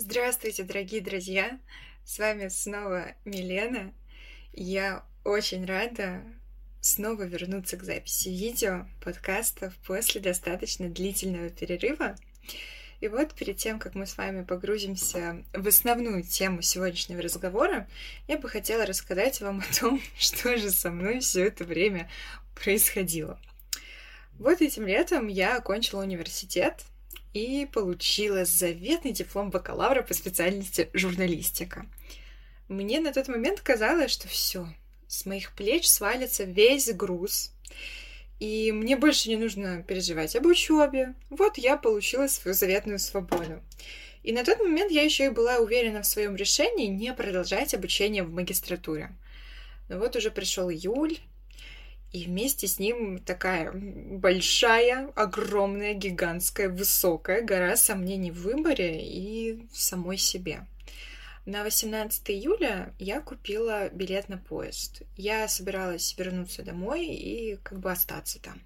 Здравствуйте, дорогие друзья! С вами снова Милена. Я очень рада снова вернуться к записи видео, подкастов после достаточно длительного перерыва. И вот перед тем, как мы с вами погрузимся в основную тему сегодняшнего разговора, я бы хотела рассказать вам о том, что же со мной все это время происходило. Вот этим летом я окончила университет, и получила заветный диплом бакалавра по специальности журналистика. Мне на тот момент казалось, что все, с моих плеч свалится весь груз, и мне больше не нужно переживать об учебе. Вот я получила свою заветную свободу. И на тот момент я еще и была уверена в своем решении не продолжать обучение в магистратуре. Но вот уже пришел июль, и вместе с ним такая большая, огромная, гигантская, высокая гора сомнений в выборе и в самой себе. На 18 июля я купила билет на поезд. Я собиралась вернуться домой и как бы остаться там.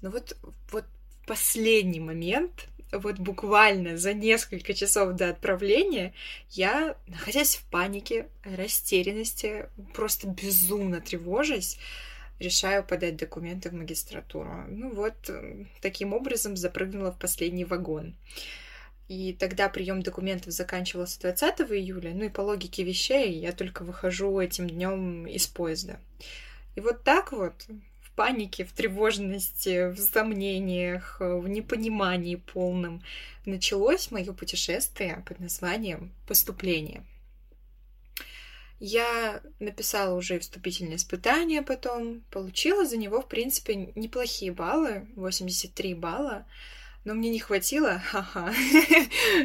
Но вот, вот последний момент, вот буквально за несколько часов до отправления, я, находясь в панике, растерянности, просто безумно тревожась, решаю подать документы в магистратуру. Ну вот, э, таким образом запрыгнула в последний вагон. И тогда прием документов заканчивался 20 июля, ну и по логике вещей я только выхожу этим днем из поезда. И вот так вот, в панике, в тревожности, в сомнениях, в непонимании полном началось мое путешествие под названием «Поступление». Я написала уже вступительное испытание потом, получила за него, в принципе, неплохие баллы, 83 балла, но мне не хватило, ха-ха,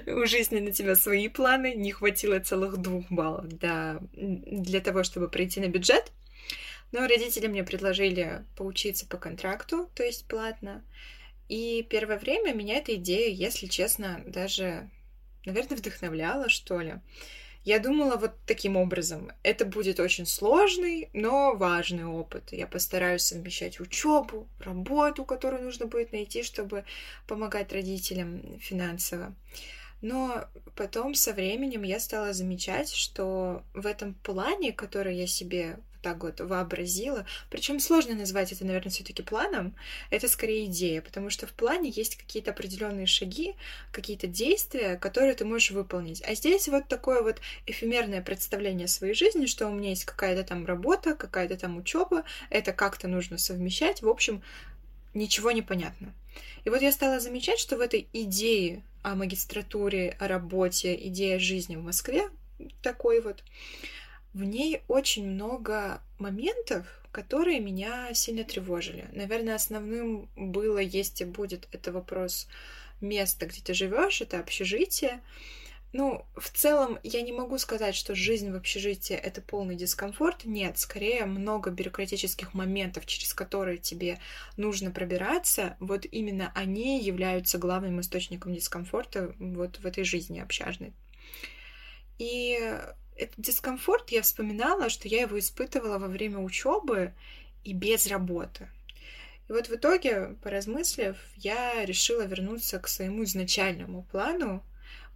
у жизни на тебя свои планы, не хватило целых двух баллов для, для того, чтобы пройти на бюджет. Но родители мне предложили поучиться по контракту, то есть платно. И первое время меня эта идея, если честно, даже, наверное, вдохновляла, что ли. Я думала вот таким образом. Это будет очень сложный, но важный опыт. Я постараюсь совмещать учебу, работу, которую нужно будет найти, чтобы помогать родителям финансово. Но потом со временем я стала замечать, что в этом плане, который я себе так вот вообразила. Причем сложно назвать это, наверное, все-таки планом. Это скорее идея, потому что в плане есть какие-то определенные шаги, какие-то действия, которые ты можешь выполнить. А здесь вот такое вот эфемерное представление своей жизни, что у меня есть какая-то там работа, какая-то там учеба, это как-то нужно совмещать. В общем, ничего не понятно. И вот я стала замечать, что в этой идее о магистратуре, о работе, идея жизни в Москве такой вот, в ней очень много моментов, которые меня сильно тревожили. Наверное, основным было, есть и будет, это вопрос места, где ты живешь, это общежитие. Ну, в целом, я не могу сказать, что жизнь в общежитии — это полный дискомфорт. Нет, скорее много бюрократических моментов, через которые тебе нужно пробираться. Вот именно они являются главным источником дискомфорта вот в этой жизни общажной. И этот дискомфорт я вспоминала, что я его испытывала во время учебы и без работы. И вот в итоге, поразмыслив, я решила вернуться к своему изначальному плану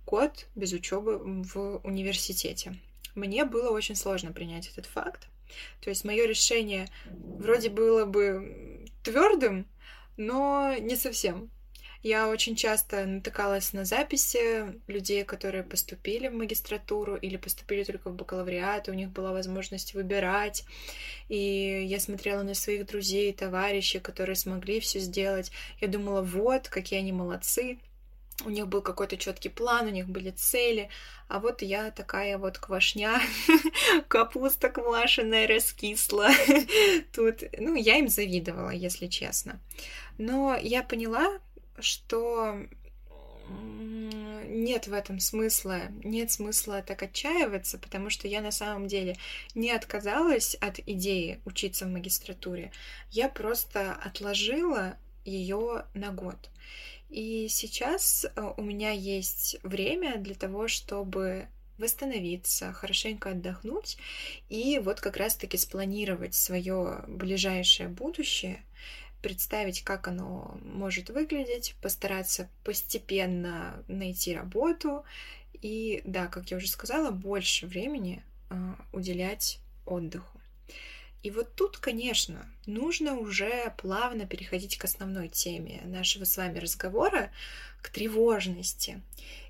год без учебы в университете. Мне было очень сложно принять этот факт. То есть мое решение вроде было бы твердым, но не совсем. Я очень часто натыкалась на записи людей, которые поступили в магистратуру или поступили только в бакалавриат, и у них была возможность выбирать. И я смотрела на своих друзей, товарищей, которые смогли все сделать. Я думала, вот, какие они молодцы. У них был какой-то четкий план, у них были цели, а вот я такая вот квашня, капуста квашеная раскисла. Тут, ну, я им завидовала, если честно. Но я поняла, что нет в этом смысла, нет смысла так отчаиваться, потому что я на самом деле не отказалась от идеи учиться в магистратуре, я просто отложила ее на год. И сейчас э, у меня есть время для того, чтобы восстановиться, хорошенько отдохнуть и вот как раз-таки спланировать свое ближайшее будущее представить, как оно может выглядеть, постараться постепенно найти работу и, да, как я уже сказала, больше времени э, уделять отдыху. И вот тут, конечно, нужно уже плавно переходить к основной теме нашего с вами разговора, к тревожности.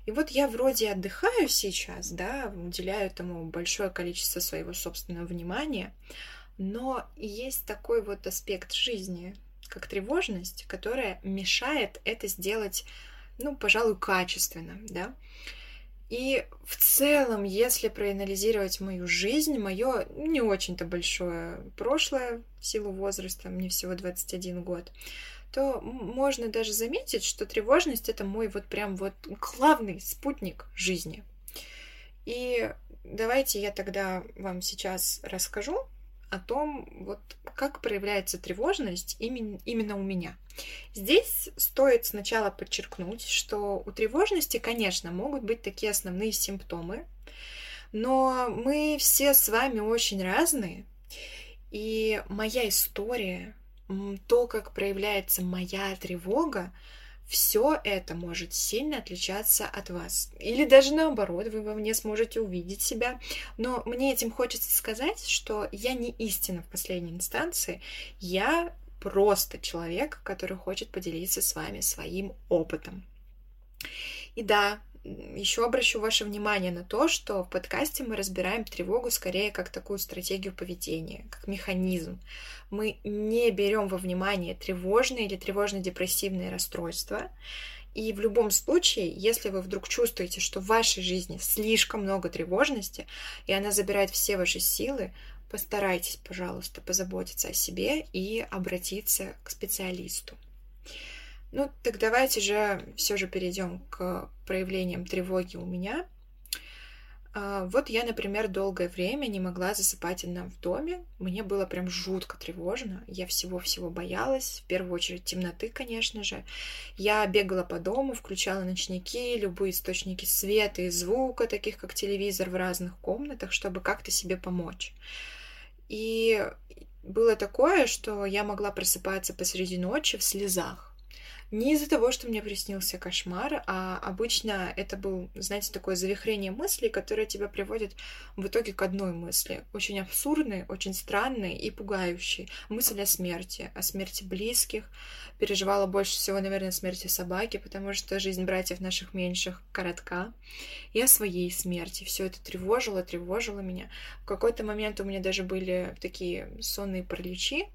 И вот я вроде отдыхаю сейчас, да, уделяю этому большое количество своего собственного внимания, но есть такой вот аспект жизни, как тревожность, которая мешает это сделать, ну, пожалуй, качественно, да. И в целом, если проанализировать мою жизнь, мое не очень-то большое прошлое в силу возраста, мне всего 21 год, то можно даже заметить, что тревожность это мой вот прям вот главный спутник жизни. И давайте я тогда вам сейчас расскажу о том, вот как проявляется тревожность именно, именно у меня. Здесь стоит сначала подчеркнуть, что у тревожности, конечно, могут быть такие основные симптомы, но мы все с вами очень разные, и моя история, то, как проявляется моя тревога, все это может сильно отличаться от вас. Или даже наоборот, вы во мне сможете увидеть себя. Но мне этим хочется сказать, что я не истина в последней инстанции. Я просто человек, который хочет поделиться с вами своим опытом. И да, еще обращу ваше внимание на то, что в подкасте мы разбираем тревогу скорее как такую стратегию поведения, как механизм. Мы не берем во внимание тревожные или тревожно-депрессивные расстройства. И в любом случае, если вы вдруг чувствуете, что в вашей жизни слишком много тревожности, и она забирает все ваши силы, постарайтесь, пожалуйста, позаботиться о себе и обратиться к специалисту. Ну, так давайте же все же перейдем к проявлениям тревоги у меня. А, вот я, например, долгое время не могла засыпать одна в доме. Мне было прям жутко тревожно. Я всего-всего боялась. В первую очередь темноты, конечно же. Я бегала по дому, включала ночники, любые источники света и звука, таких как телевизор в разных комнатах, чтобы как-то себе помочь. И было такое, что я могла просыпаться посреди ночи в слезах. Не из-за того, что мне приснился кошмар, а обычно это был, знаете, такое завихрение мыслей, которое тебя приводит в итоге к одной мысли. Очень абсурдной, очень странной и пугающей. Мысль о смерти, о смерти близких. Переживала больше всего, наверное, смерти собаки, потому что жизнь братьев наших меньших коротка. И о своей смерти. Все это тревожило, тревожило меня. В какой-то момент у меня даже были такие сонные параличи,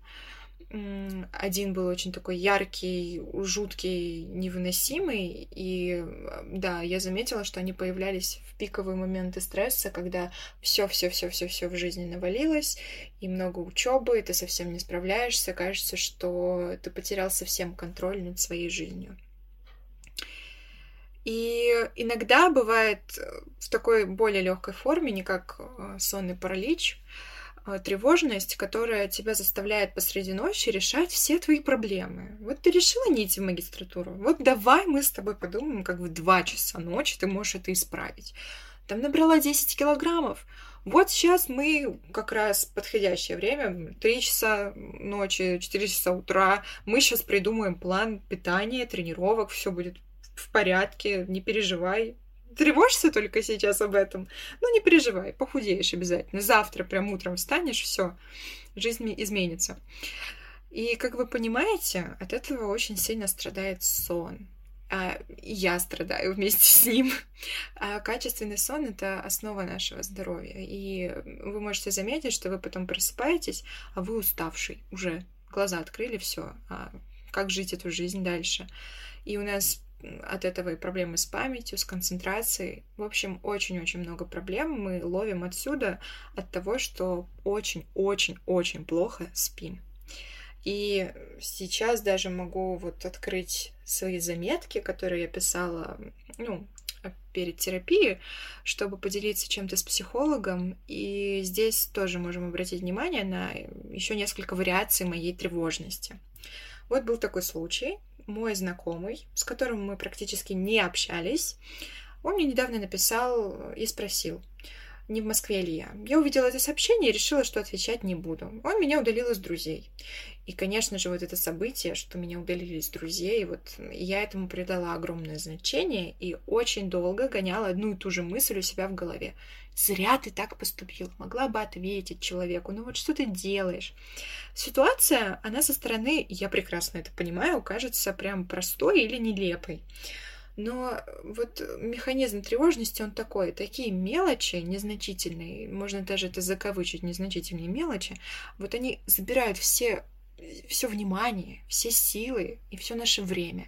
один был очень такой яркий, жуткий, невыносимый. И да, я заметила, что они появлялись в пиковые моменты стресса, когда все, все, все, все, все в жизни навалилось, и много учебы, ты совсем не справляешься. Кажется, что ты потерял совсем контроль над своей жизнью. И иногда бывает в такой более легкой форме, не как э, сонный паралич, тревожность, которая тебя заставляет посреди ночи решать все твои проблемы. Вот ты решила не идти в магистратуру. Вот давай мы с тобой подумаем, как в 2 часа ночи ты можешь это исправить. Там набрала 10 килограммов. Вот сейчас мы как раз подходящее время, 3 часа ночи, 4 часа утра. Мы сейчас придумаем план питания, тренировок, все будет в порядке, не переживай, тревожишься только сейчас об этом, ну не переживай, похудеешь обязательно. Завтра прям утром встанешь, все, жизнь изменится. И, как вы понимаете, от этого очень сильно страдает сон. А я страдаю вместе с ним. А качественный сон — это основа нашего здоровья. И вы можете заметить, что вы потом просыпаетесь, а вы уставший уже. Глаза открыли, все. А как жить эту жизнь дальше? И у нас от этого и проблемы с памятью, с концентрацией. В общем, очень-очень много проблем мы ловим отсюда, от того, что очень-очень-очень плохо спим. И сейчас даже могу вот открыть свои заметки, которые я писала, ну, перед терапией, чтобы поделиться чем-то с психологом. И здесь тоже можем обратить внимание на еще несколько вариаций моей тревожности. Вот был такой случай мой знакомый, с которым мы практически не общались, он мне недавно написал и спросил, не в Москве ли я. Я увидела это сообщение и решила, что отвечать не буду. Он меня удалил из друзей. И, конечно же, вот это событие, что меня удалили из друзей, вот я этому придала огромное значение и очень долго гоняла одну и ту же мысль у себя в голове. Зря ты так поступил, могла бы ответить человеку, ну вот что ты делаешь? Ситуация, она со стороны, я прекрасно это понимаю, кажется прям простой или нелепой. Но вот механизм тревожности, он такой, такие мелочи незначительные, можно даже это закавычить, незначительные мелочи, вот они забирают все, все внимание, все силы и все наше время.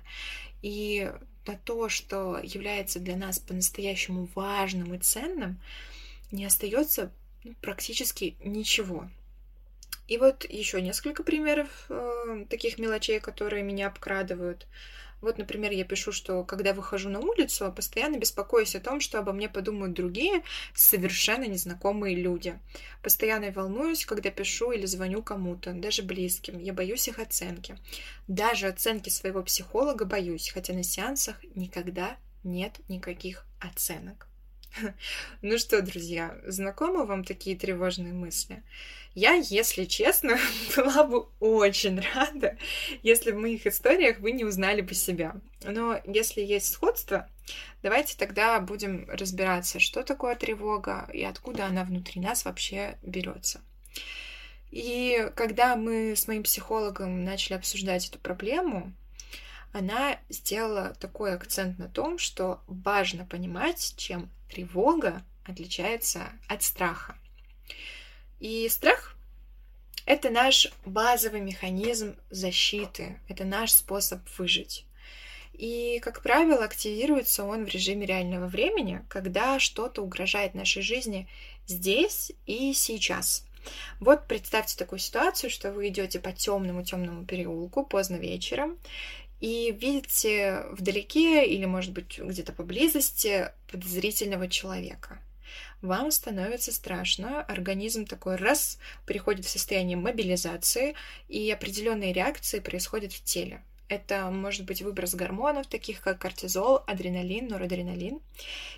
И на то, что является для нас по-настоящему важным и ценным, не остается ну, практически ничего. И вот еще несколько примеров э, таких мелочей, которые меня обкрадывают. Вот, например, я пишу, что когда выхожу на улицу, постоянно беспокоюсь о том, что обо мне подумают другие совершенно незнакомые люди. Постоянно волнуюсь, когда пишу или звоню кому-то, даже близким. Я боюсь их оценки. Даже оценки своего психолога боюсь, хотя на сеансах никогда нет никаких оценок. Ну что, друзья, знакомы вам такие тревожные мысли? Я, если честно, была бы очень рада, если в моих историях вы не узнали бы себя. Но если есть сходство, давайте тогда будем разбираться, что такое тревога и откуда она внутри нас вообще берется. И когда мы с моим психологом начали обсуждать эту проблему, она сделала такой акцент на том, что важно понимать, чем тревога отличается от страха. И страх — это наш базовый механизм защиты, это наш способ выжить. И, как правило, активируется он в режиме реального времени, когда что-то угрожает нашей жизни здесь и сейчас. Вот представьте такую ситуацию, что вы идете по темному темному переулку поздно вечером, и видите вдалеке или, может быть, где-то поблизости подозрительного человека. Вам становится страшно, организм такой раз переходит в состояние мобилизации, и определенные реакции происходят в теле. Это может быть выброс гормонов, таких как кортизол, адреналин, норадреналин.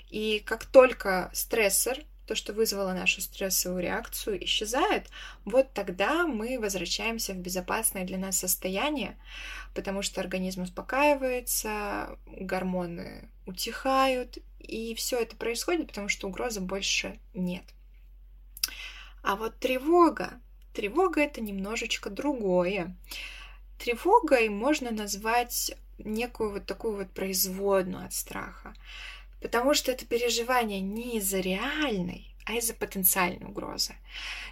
И как только стрессор то, что вызвало нашу стрессовую реакцию, исчезает, вот тогда мы возвращаемся в безопасное для нас состояние, потому что организм успокаивается, гормоны утихают, и все это происходит, потому что угрозы больше нет. А вот тревога, тревога это немножечко другое. Тревогой можно назвать некую вот такую вот производную от страха. Потому что это переживание не из-за реальной, а из-за потенциальной угрозы.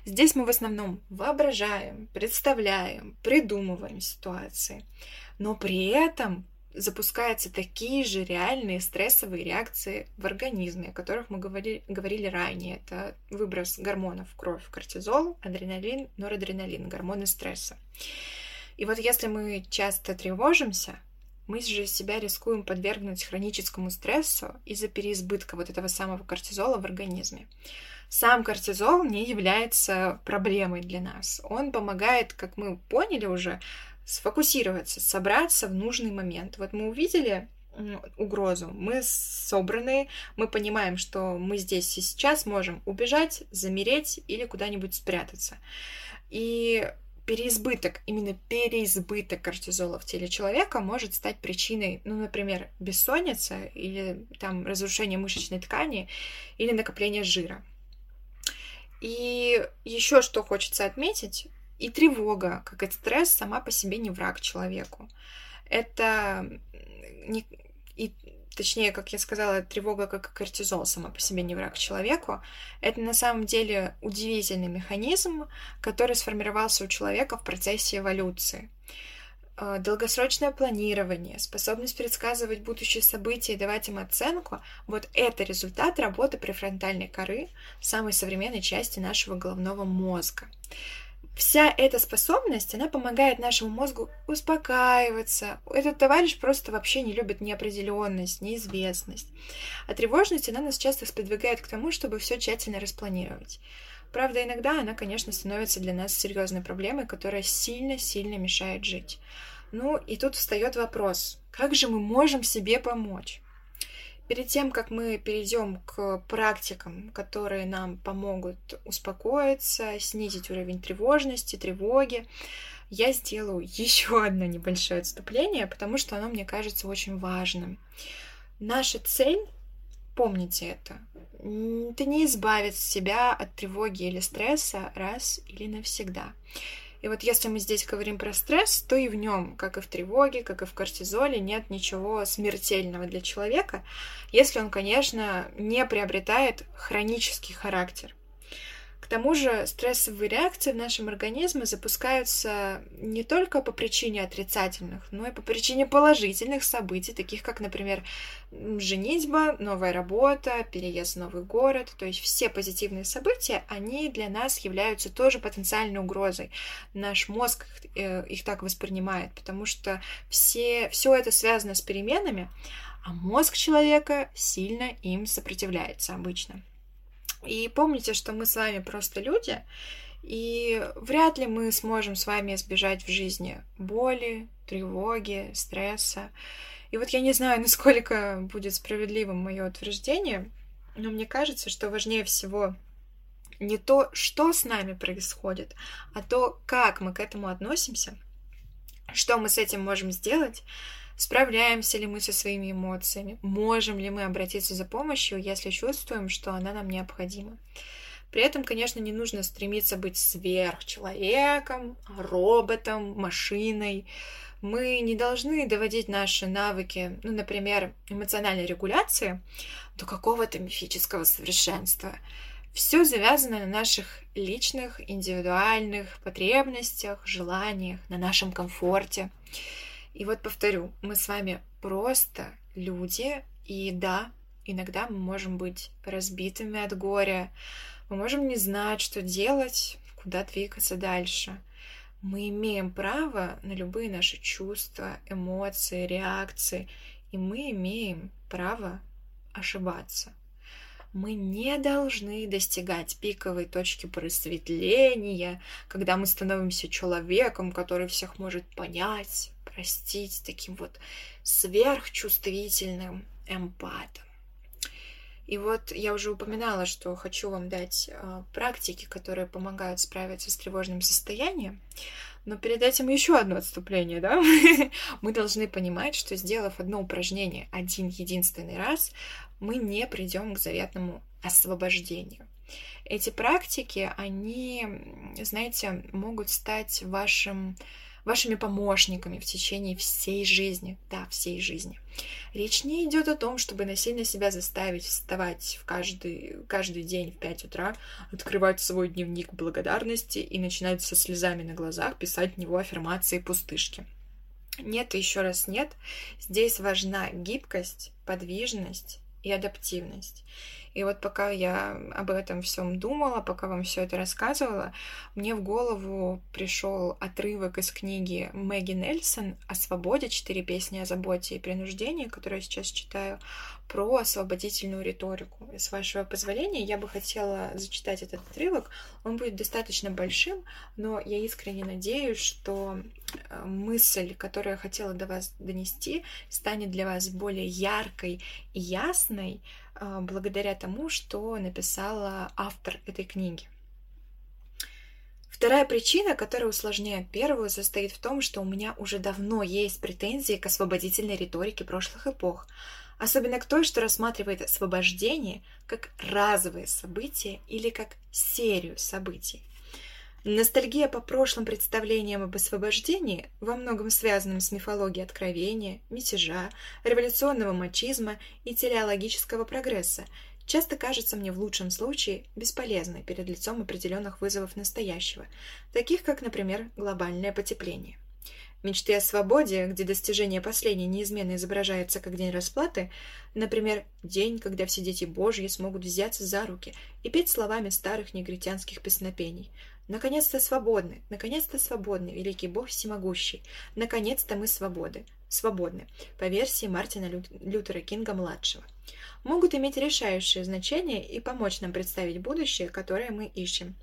Здесь мы в основном воображаем, представляем, придумываем ситуации, но при этом запускаются такие же реальные стрессовые реакции в организме, о которых мы говорили, говорили ранее. Это выброс гормонов в кровь, кортизол, адреналин, норадреналин, гормоны стресса. И вот если мы часто тревожимся, мы же себя рискуем подвергнуть хроническому стрессу из-за переизбытка вот этого самого кортизола в организме. Сам кортизол не является проблемой для нас. Он помогает, как мы поняли уже, сфокусироваться, собраться в нужный момент. Вот мы увидели угрозу, мы собраны, мы понимаем, что мы здесь и сейчас можем убежать, замереть или куда-нибудь спрятаться. И переизбыток, именно переизбыток кортизола в теле человека может стать причиной, ну, например, бессонницы или там разрушения мышечной ткани или накопления жира. И еще что хочется отметить, и тревога, как и стресс, сама по себе не враг человеку. Это не, и точнее, как я сказала, тревога как кортизол сама по себе не враг человеку, это на самом деле удивительный механизм, который сформировался у человека в процессе эволюции. Э, долгосрочное планирование, способность предсказывать будущие события и давать им оценку, вот это результат работы префронтальной коры, самой современной части нашего головного мозга вся эта способность, она помогает нашему мозгу успокаиваться. Этот товарищ просто вообще не любит неопределенность, неизвестность. А тревожность, она нас часто сподвигает к тому, чтобы все тщательно распланировать. Правда, иногда она, конечно, становится для нас серьезной проблемой, которая сильно-сильно мешает жить. Ну и тут встает вопрос, как же мы можем себе помочь? Перед тем, как мы перейдем к практикам, которые нам помогут успокоиться, снизить уровень тревожности, тревоги, я сделаю еще одно небольшое отступление, потому что оно мне кажется очень важным. Наша цель, помните это, это не избавить себя от тревоги или стресса раз или навсегда. И вот если мы здесь говорим про стресс, то и в нем, как и в тревоге, как и в кортизоле, нет ничего смертельного для человека, если он, конечно, не приобретает хронический характер тому же стрессовые реакции в нашем организме запускаются не только по причине отрицательных, но и по причине положительных событий, таких как, например, женитьба, новая работа, переезд в новый город. То есть все позитивные события, они для нас являются тоже потенциальной угрозой. Наш мозг э, их так воспринимает, потому что все, все это связано с переменами, а мозг человека сильно им сопротивляется обычно. И помните, что мы с вами просто люди, и вряд ли мы сможем с вами избежать в жизни боли, тревоги, стресса. И вот я не знаю, насколько будет справедливым мое утверждение, но мне кажется, что важнее всего не то, что с нами происходит, а то, как мы к этому относимся, что мы с этим можем сделать, Справляемся ли мы со своими эмоциями? Можем ли мы обратиться за помощью, если чувствуем, что она нам необходима? При этом, конечно, не нужно стремиться быть сверхчеловеком, роботом, машиной. Мы не должны доводить наши навыки, ну, например, эмоциональной регуляции до какого-то мифического совершенства. Все завязано на наших личных, индивидуальных потребностях, желаниях, на нашем комфорте. И вот повторю, мы с вами просто люди, и да, иногда мы можем быть разбитыми от горя, мы можем не знать, что делать, куда двигаться дальше. Мы имеем право на любые наши чувства, эмоции, реакции, и мы имеем право ошибаться. Мы не должны достигать пиковой точки просветления, когда мы становимся человеком, который всех может понять, простить, таким вот сверхчувствительным эмпатом. И вот я уже упоминала, что хочу вам дать э, практики, которые помогают справиться с тревожным состоянием. Но перед этим еще одно отступление, да? Мы должны понимать, что сделав одно упражнение один единственный раз, мы не придем к заветному освобождению. Эти практики, они, знаете, могут стать вашим вашими помощниками в течение всей жизни. Да, всей жизни. Речь не идет о том, чтобы насильно себя заставить вставать в каждый, каждый день в 5 утра, открывать свой дневник благодарности и начинать со слезами на глазах писать в него аффирмации пустышки. Нет, еще раз нет. Здесь важна гибкость, подвижность и адаптивность. И вот пока я об этом всем думала, пока вам все это рассказывала, мне в голову пришел отрывок из книги Мэгги Нельсон о свободе, четыре песни о заботе и принуждении, которую я сейчас читаю, про освободительную риторику. И с вашего позволения я бы хотела зачитать этот отрывок. Он будет достаточно большим, но я искренне надеюсь, что э, мысль, которую я хотела до вас донести, станет для вас более яркой и ясной, благодаря тому, что написала автор этой книги. Вторая причина, которая усложняет первую, состоит в том, что у меня уже давно есть претензии к освободительной риторике прошлых эпох, особенно к той, что рассматривает освобождение как разовое событие или как серию событий. Ностальгия по прошлым представлениям об освобождении, во многом связанным с мифологией откровения, мятежа, революционного мачизма и телеологического прогресса, часто кажется мне в лучшем случае бесполезной перед лицом определенных вызовов настоящего, таких как, например, глобальное потепление. Мечты о свободе, где достижение последней неизменно изображается как день расплаты, например, день, когда все дети Божьи смогут взяться за руки и петь словами старых негритянских песнопений, Наконец-то свободны, наконец-то свободны, великий Бог всемогущий. Наконец-то мы свободы, свободны, по версии Мартина Лю... Лютера Кинга-младшего. Могут иметь решающее значение и помочь нам представить будущее, которое мы ищем.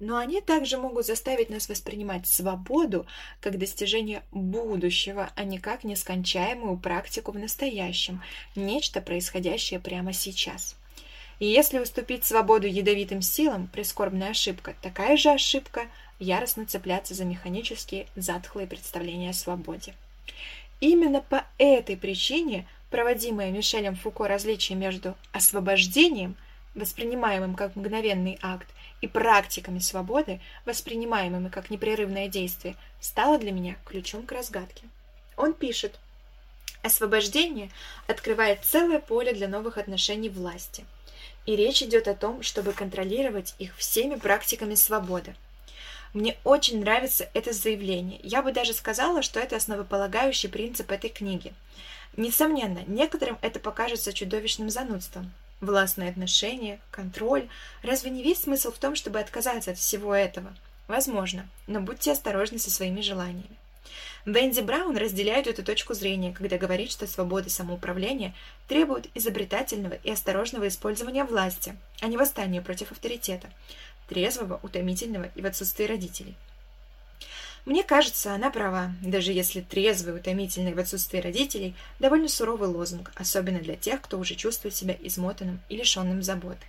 но они также могут заставить нас воспринимать свободу как достижение будущего, а не как нескончаемую практику в настоящем, нечто происходящее прямо сейчас. И если уступить свободу ядовитым силам, прискорбная ошибка, такая же ошибка – яростно цепляться за механические, затхлые представления о свободе. Именно по этой причине проводимое Мишелем Фуко различие между освобождением, воспринимаемым как мгновенный акт, и практиками свободы, воспринимаемыми как непрерывное действие, стало для меня ключом к разгадке. Он пишет, «Освобождение открывает целое поле для новых отношений власти – и речь идет о том, чтобы контролировать их всеми практиками свободы. Мне очень нравится это заявление. Я бы даже сказала, что это основополагающий принцип этой книги. Несомненно, некоторым это покажется чудовищным занудством. Властные отношения, контроль. Разве не весь смысл в том, чтобы отказаться от всего этого? Возможно, но будьте осторожны со своими желаниями. Венди Браун разделяет эту точку зрения, когда говорит, что свобода самоуправления требует изобретательного и осторожного использования власти, а не восстания против авторитета, трезвого, утомительного и в отсутствии родителей. Мне кажется, она права, даже если трезвый, утомительный в отсутствии родителей – довольно суровый лозунг, особенно для тех, кто уже чувствует себя измотанным и лишенным заботы.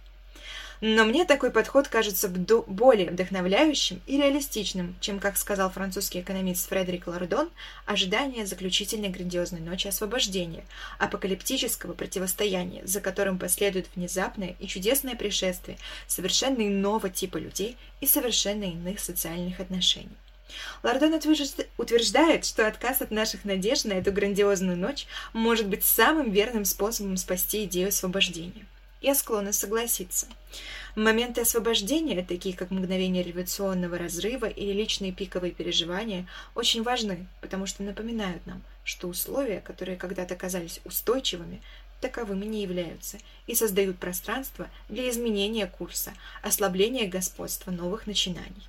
Но мне такой подход кажется более вдохновляющим и реалистичным, чем, как сказал французский экономист Фредерик Лордон, ожидание заключительной грандиозной ночи освобождения, апокалиптического противостояния, за которым последует внезапное и чудесное пришествие совершенно иного типа людей и совершенно иных социальных отношений. Лордон утверждает, что отказ от наших надежд на эту грандиозную ночь может быть самым верным способом спасти идею освобождения. Я склонна согласиться. Моменты освобождения, такие как мгновение революционного разрыва или личные пиковые переживания, очень важны, потому что напоминают нам, что условия, которые когда-то казались устойчивыми, таковыми не являются и создают пространство для изменения курса, ослабления господства новых начинаний.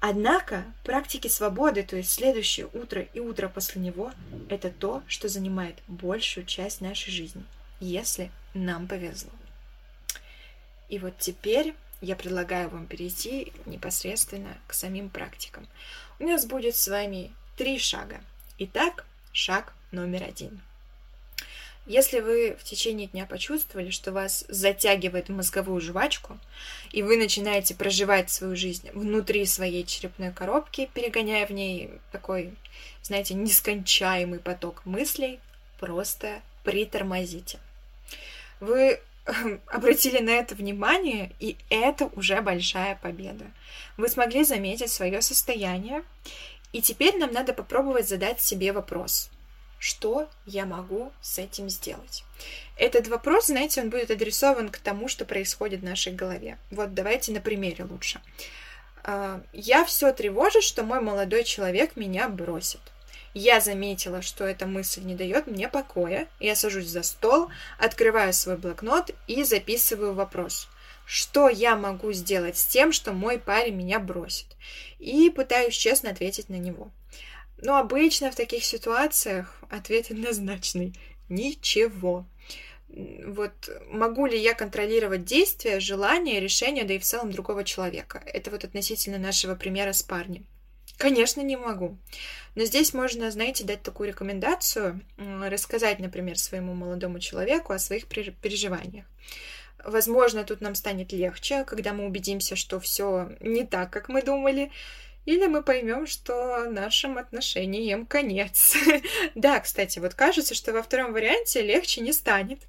Однако практики свободы, то есть следующее утро и утро после него, это то, что занимает большую часть нашей жизни, если нам повезло. И вот теперь я предлагаю вам перейти непосредственно к самим практикам. У нас будет с вами три шага. Итак, шаг номер один. Если вы в течение дня почувствовали, что вас затягивает в мозговую жвачку, и вы начинаете проживать свою жизнь внутри своей черепной коробки, перегоняя в ней такой, знаете, нескончаемый поток мыслей, просто притормозите. Вы обратили на это внимание, и это уже большая победа. Вы смогли заметить свое состояние, и теперь нам надо попробовать задать себе вопрос. Что я могу с этим сделать? Этот вопрос, знаете, он будет адресован к тому, что происходит в нашей голове. Вот давайте на примере лучше. А, я все тревожу, что мой молодой человек меня бросит. Я заметила, что эта мысль не дает мне покоя. Я сажусь за стол, открываю свой блокнот и записываю вопрос. Что я могу сделать с тем, что мой парень меня бросит? И пытаюсь честно ответить на него. Но обычно в таких ситуациях ответ однозначный. Ничего. Вот могу ли я контролировать действия, желания, решения, да и в целом другого человека? Это вот относительно нашего примера с парнем. Конечно, не могу. Но здесь можно, знаете, дать такую рекомендацию, рассказать, например, своему молодому человеку о своих переживаниях. Возможно, тут нам станет легче, когда мы убедимся, что все не так, как мы думали, или мы поймем, что нашим отношениям конец. да, кстати, вот кажется, что во втором варианте легче не станет.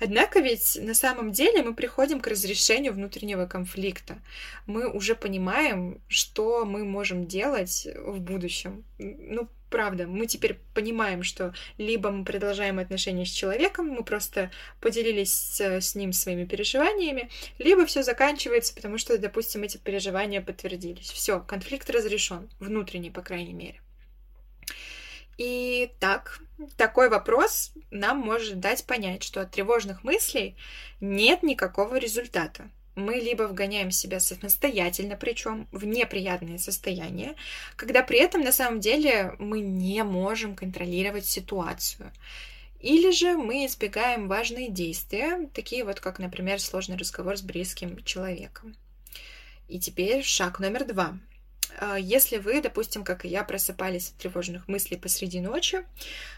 Однако ведь на самом деле мы приходим к разрешению внутреннего конфликта. Мы уже понимаем, что мы можем делать в будущем. Ну, правда, мы теперь понимаем, что либо мы продолжаем отношения с человеком, мы просто поделились с, ним своими переживаниями, либо все заканчивается, потому что, допустим, эти переживания подтвердились. Все, конфликт разрешен, внутренний, по крайней мере. И так, такой вопрос нам может дать понять, что от тревожных мыслей нет никакого результата мы либо вгоняем себя самостоятельно, причем в неприятное состояние, когда при этом на самом деле мы не можем контролировать ситуацию. Или же мы избегаем важные действия, такие вот как, например, сложный разговор с близким человеком. И теперь шаг номер два. А, если вы, допустим, как и я, просыпались от тревожных мыслей посреди ночи,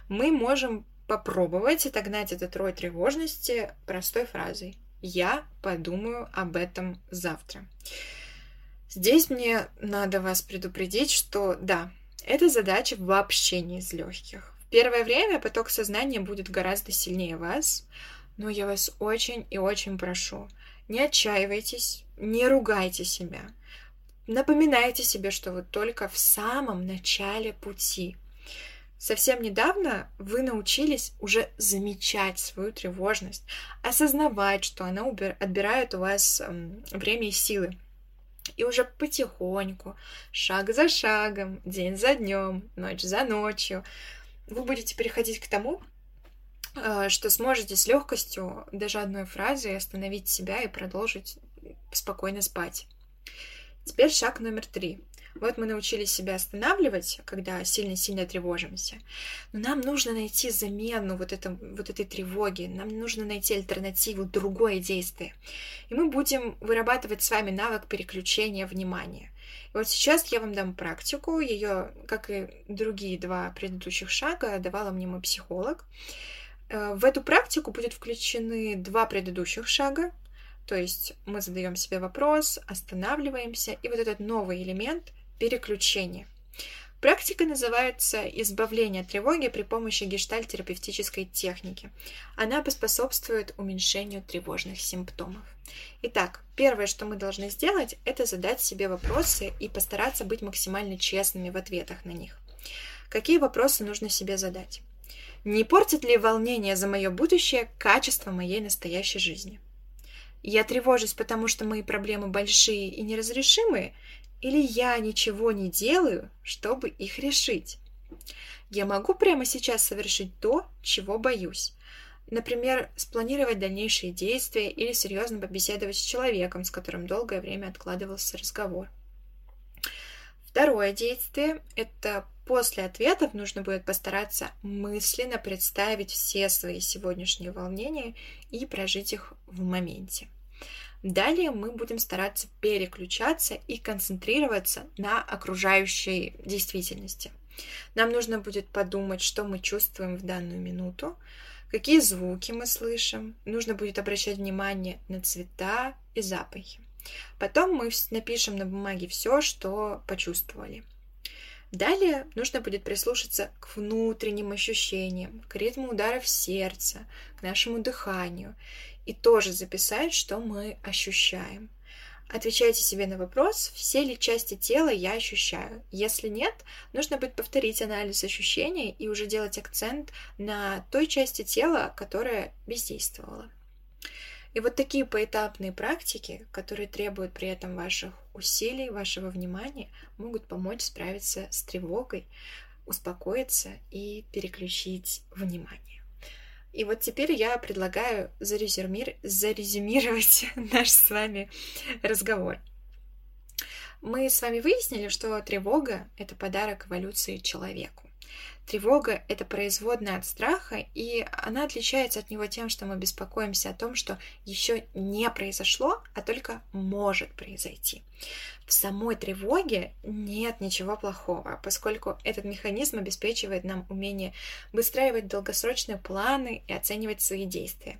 мы можем попробовать отогнать этот рой тревожности простой фразой «Я подумаю об этом завтра». Здесь мне надо вас предупредить, что да, эта задача вообще не из легких. В первое время поток сознания будет гораздо сильнее вас, но я вас очень и очень прошу, не отчаивайтесь, не ругайте себя. Напоминайте себе, что вы только в самом начале пути. Совсем недавно вы научились уже замечать свою тревожность, осознавать, что она отбирает у вас время и силы. И уже потихоньку, шаг за шагом, день за днем, ночь за ночью, вы будете переходить к тому, э, что сможете с легкостью даже одной фразой остановить себя и продолжить спокойно спать. Теперь шаг номер три. Вот мы научились себя останавливать, когда сильно-сильно тревожимся. Но нам нужно найти замену вот, это, вот этой тревоги. Нам нужно найти альтернативу, другое действие. И мы будем вырабатывать с вами навык переключения внимания. И вот сейчас я вам дам практику. Ее, как и другие два предыдущих шага, давала мне мой психолог. Э, в эту практику будут включены два предыдущих шага. То есть мы задаем себе вопрос, останавливаемся, и вот этот новый элемент переключение. Практика называется «Избавление от тревоги при помощи гештальтерапевтической техники». Она поспособствует уменьшению тревожных симптомов. Итак, первое, что мы должны сделать, это задать себе вопросы и постараться быть максимально честными в ответах на них. Какие вопросы нужно себе задать? Не портит ли волнение за мое будущее качество моей настоящей жизни? Я тревожусь, потому что мои проблемы большие и неразрешимые, или я ничего не делаю, чтобы их решить? Я могу прямо сейчас совершить то, чего боюсь. Например, спланировать дальнейшие действия или серьезно побеседовать с человеком, с которым долгое время откладывался разговор. Второе действие – это после ответов нужно будет постараться мысленно представить все свои сегодняшние волнения и прожить их в моменте. Далее мы будем стараться переключаться и концентрироваться на окружающей действительности. Нам нужно будет подумать, что мы чувствуем в данную минуту, какие звуки мы слышим. Нужно будет обращать внимание на цвета и запахи. Потом мы напишем на бумаге все, что почувствовали. Далее нужно будет прислушаться к внутренним ощущениям, к ритму ударов сердца, к нашему дыханию и тоже записать, что мы ощущаем. Отвечайте себе на вопрос, все ли части тела я ощущаю. Если нет, нужно будет повторить анализ ощущений и уже делать акцент на той части тела, которая бездействовала. И вот такие поэтапные практики, которые требуют при этом ваших усилий, вашего внимания, могут помочь справиться с тревогой, успокоиться и переключить внимание. И вот теперь я предлагаю зарезюмир... зарезюмировать наш с вами разговор. Мы с вами выяснили, что тревога — это подарок эволюции человеку. Тревога — это производная от страха, и она отличается от него тем, что мы беспокоимся о том, что еще не произошло, а только может произойти. В самой тревоге нет ничего плохого, поскольку этот механизм обеспечивает нам умение выстраивать долгосрочные планы и оценивать свои действия.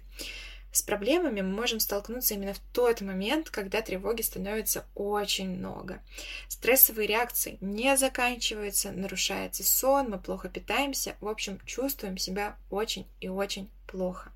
С проблемами мы можем столкнуться именно в тот момент, когда тревоги становится очень много. Стрессовые реакции не заканчиваются, нарушается сон, мы плохо питаемся, в общем, чувствуем себя очень и очень плохо.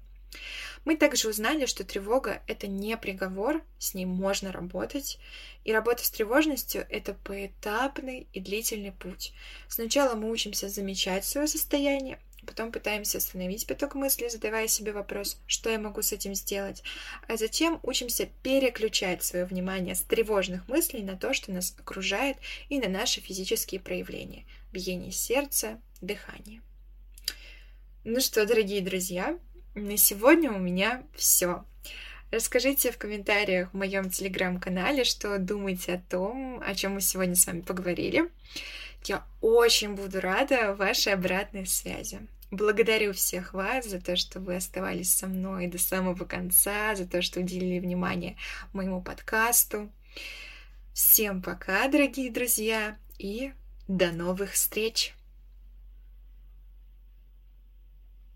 Мы также узнали, что тревога — это не приговор, с ней можно работать. И работа с тревожностью — это поэтапный и длительный путь. Сначала мы учимся замечать свое состояние, Потом пытаемся остановить поток мыслей, задавая себе вопрос, что я могу с этим сделать. А затем учимся переключать свое внимание с тревожных мыслей на то, что нас окружает, и на наши физические проявления. Биение сердца, дыхание. Ну что, дорогие друзья, на сегодня у меня все. Расскажите в комментариях в моем телеграм-канале, что думаете о том, о чем мы сегодня с вами поговорили. Я очень буду рада вашей обратной связи. Благодарю всех вас за то, что вы оставались со мной до самого конца, за то, что уделили внимание моему подкасту. Всем пока, дорогие друзья, и до новых встреч!